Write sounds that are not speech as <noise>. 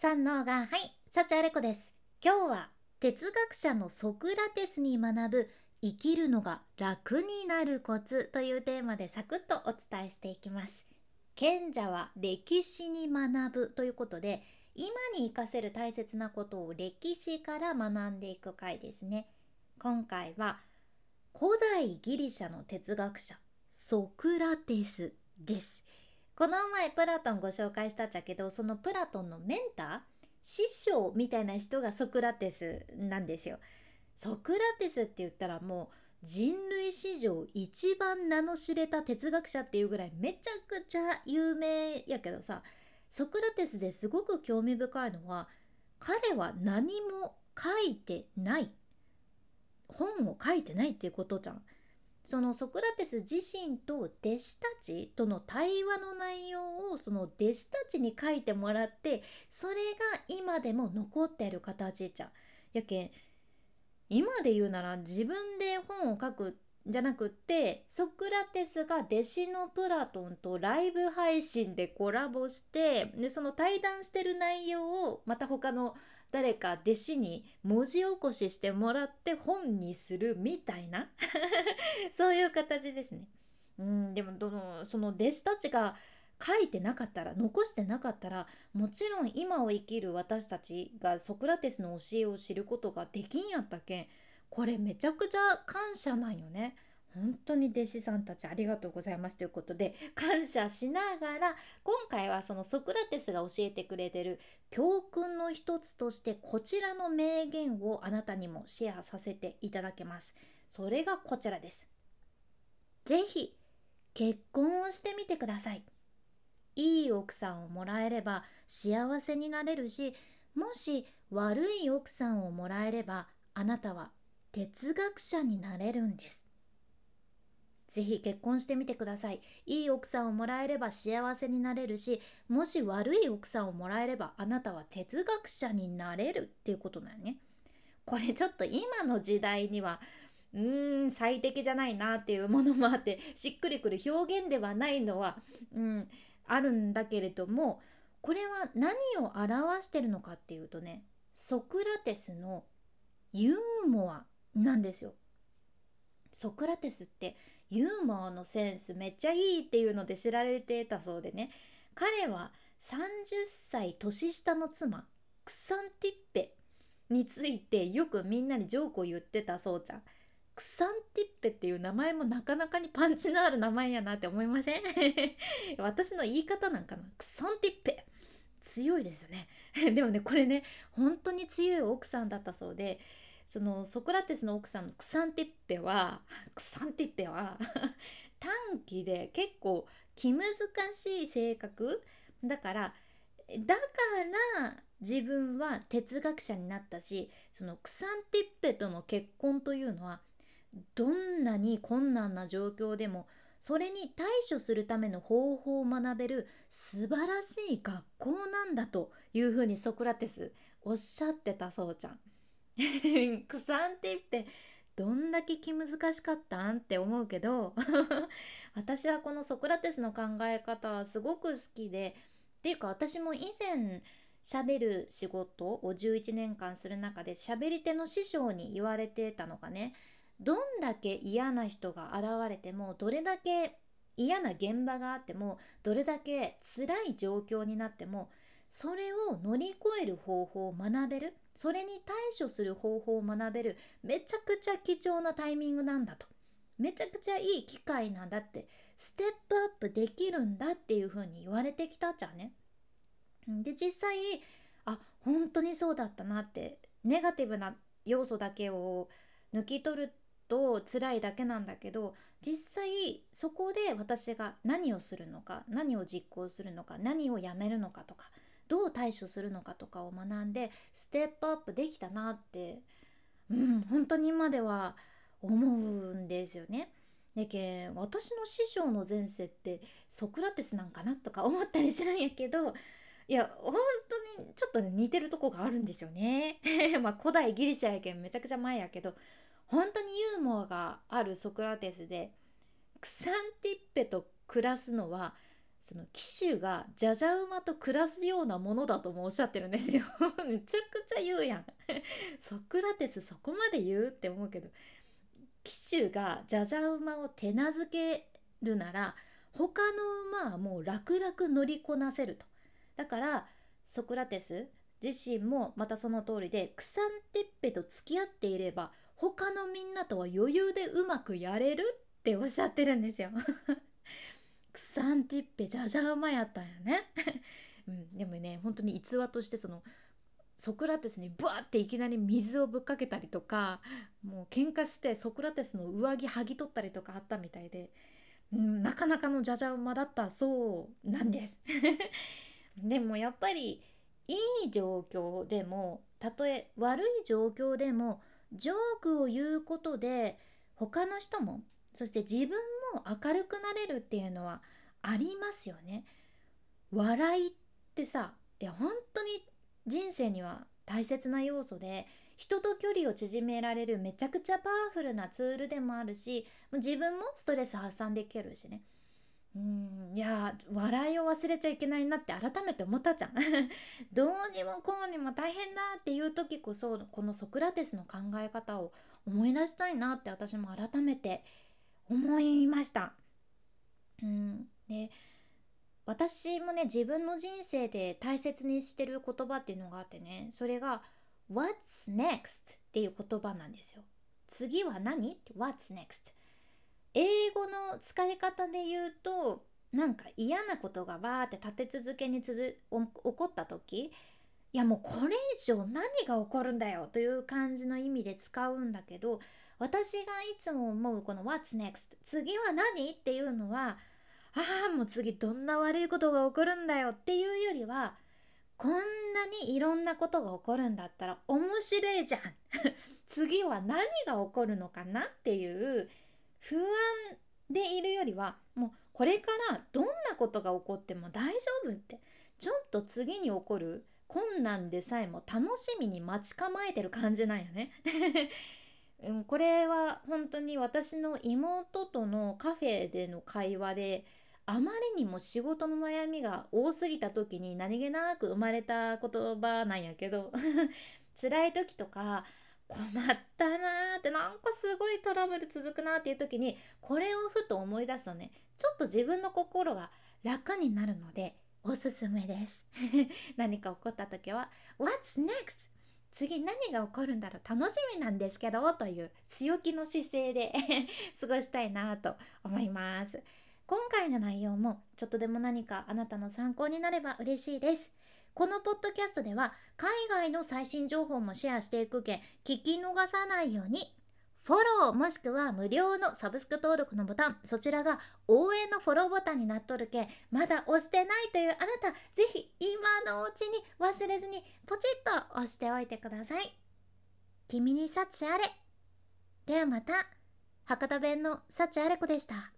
三能がはい幸あれ子です。今日は哲学者のソクラテスに学ぶ生きるのが楽になるコツというテーマでサクッとお伝えしていきます。賢者は歴史に学ぶということで今に活かせる大切なことを歴史から学んでいく回ですね。今回は古代ギリシャの哲学者ソクラテスです。この前プラトンご紹介したっちゃけどそのプラトンのメンター師匠みたいな人がソクラテスなんですよ。ソクラテスって言ったらもう人類史上一番名の知れた哲学者っていうぐらいめちゃくちゃ有名やけどさソクラテスですごく興味深いのは彼は何も書いてない本を書いてないっていうことじゃん。そのソクラテス自身と弟子たちとの対話の内容をその弟子たちに書いてもらってそれが今でも残ってる形じゃん。やけん今で言うなら自分で本を書くじゃなくってソクラテスが弟子のプラトンとライブ配信でコラボしてでその対談してる内容をまた他の誰か弟子に文字起こししてもらって本にするみたいな <laughs> そういう形ですね。うんでもどのその弟子たちが書いてなかったら残してなかったらもちろん今を生きる私たちがソクラテスの教えを知ることができんやったけんこれめちゃくちゃ感謝なんよね。本当に弟子さんたちありがとうございますということで感謝しながら今回はそのソクラテスが教えてくれてる教訓の一つとしてこちらの名言をあなたにもシェアさせていただけます。それがこちらです。ぜひ結婚をしてみてください。いい奥さんをもらえれば幸せになれるしもし悪い奥さんをもらえればあなたは哲学者になれるんです。ぜひ結婚してみてください。いい奥さんをもらえれば幸せになれるし、もし悪い奥さんをもらえればあなたは哲学者になれるっていうことだよね。これちょっと今の時代にはうーん最適じゃないなっていうものもあってしっくりくる表現ではないのは、うん、あるんだけれどもこれは何を表してるのかっていうとねソクラテスのユーモアなんですよ。ソクラテスってユーモアのセンスめっちゃいいっていうので知られてたそうでね。彼は30歳年下の妻クサンティッペについてよくみんなにジョークを言ってたそうちゃん。クサンティッペっていう名前もなかなかにパンチのある名前やなって思いません？<laughs> 私の言い方なんかな？クサンティッペ。強いですよね。<laughs> でもねこれね本当に強い奥さんだったそうでそのソクラテスの奥さんのクサンティッペは <laughs> クサンティッペは <laughs> 短期で結構気難しい性格だからだから自分は哲学者になったしそのクサンティッペとの結婚というのはどんなに困難な状況でもそれに対処するための方法を学べる素晴らしい学校なんだというふうにソクラテスおっしゃってたそうちゃん。クサンティッペどんだけ気難しかったんって思うけど <laughs> 私はこのソクラテスの考え方はすごく好きでっていうか私も以前喋る仕事を11年間する中で喋り手の師匠に言われてたのがねどんだけ嫌な人が現れてもどれだけ嫌な現場があってもどれだけ辛い状況になってもそれを乗り越える方法を学べる。それに対処する方法を学べる。めちゃくちゃ貴重なタイミングなんだと。めちゃくちゃいい機会なんだって。ステップアップできるんだっていう風に言われてきたじゃんね。で実際あ本当にそうだったなってネガティブな要素だけを抜き取ると辛いだけなんだけど実際そこで私が何をするのか何を実行するのか何をやめるのかとかどう対処するのかとかを学んでステップアップできたなってうん本当に今では思うんですよね。でけん私の師匠の前世ってソクラテスなんかなとか思ったりするんやけどいや本当にちょっとね似てるとこがあるんでしょうね。<laughs> まあ古代ギリシャやけんめちゃくちゃ前やけど本当にユーモアがあるソクラテスでクサンティッペと暮らすのはその騎手がじゃじゃ馬と暮らすようなものだともおっしゃってるんですよ。<laughs> めちゃくちゃ言うやん。<laughs> ソクラテスそこまで言うって思うけど。騎手がじゃじゃ馬を手なずけるなら他の馬はもう楽々乗りこなせると。だからソクラテス自身もまたその通りでクサンテッペと付き合っていれば他のみんなとは余裕でうまくやれるっておっしゃってるんですよ。<laughs> クサンティッペじゃじゃ馬やったんやね、<laughs> うん、でもね本当に逸話としてそのソクラテスにブワーっていきなり水をぶっかけたりとかもう喧嘩してソクラテスの上着剥ぎ取ったりとかあったみたいで、うん、なかなかのじゃじゃ馬だったそうなんです。<laughs> でもやっぱりいい状況でもたとえ悪い状況でもジョークを言うことで他の人もそして自分も明るくなれるっていうのはありますよね。笑いってさいや本当に人生には大切な要素で人と距離を縮められるめちゃくちゃパワフルなツールでもあるし自分もストレス発散できるしねうんいや笑いを忘れちゃいけないなって改めて思ったじゃん <laughs> どうにもこうにも大変だっていう時こそこのソクラテスの考え方を思い出したいなって私も改めて思思いました。うん、で私もね自分の人生で大切にしてる言葉っていうのがあってねそれが「What's next?」っていう言葉なんですよ。次は何 ?What's next? 英語の使い方で言うとなんか嫌なことがバーって立て続けに続起こった時いやもうこれ以上何が起こるんだよという感じの意味で使うんだけど私がいつも思うこの What's next 次は何？っていうのはああもう次どんな悪いことが起こるんだよっていうよりはこんなにいろんなことが起こるんだったら面白いじゃん。<laughs> 次は何が起こるのかなっていう不安でいるよりはもうこれからどんなことが起こっても大丈夫ってちょっと次に起こる困難でさえも楽しみに待ち構えてる感じなんよね。<laughs> うんこれは本当に私の妹とのカフェでの会話であまりにも仕事の悩みが多すぎた時に何気なく生まれた言葉なんやけど <laughs> 辛い時とか困ったなーってなんかすごいトラブル続くなっていう時にこれをふと思い出すとねちょっと自分の心が楽になるのでおすすめです。<laughs> 何か起こった時は What's next? 次何が起こるんだろう？楽しみなんですけどという強気の姿勢で <laughs> 過ごしたいなと思います。今回の内容もちょっとでも何かあなたの参考になれば嬉しいです。このポッドキャストでは海外の最新情報もシェアしていくけん聞き逃さないようにフォローもしくは無料のサブスク登録のボタンそちらが応援のフォローボタンになっとるけまだ押してないというあなたぜひ今のうちに忘れずにポチッと押しておいてください。君に幸あれ。ではまた。博多弁の幸あれ子でした。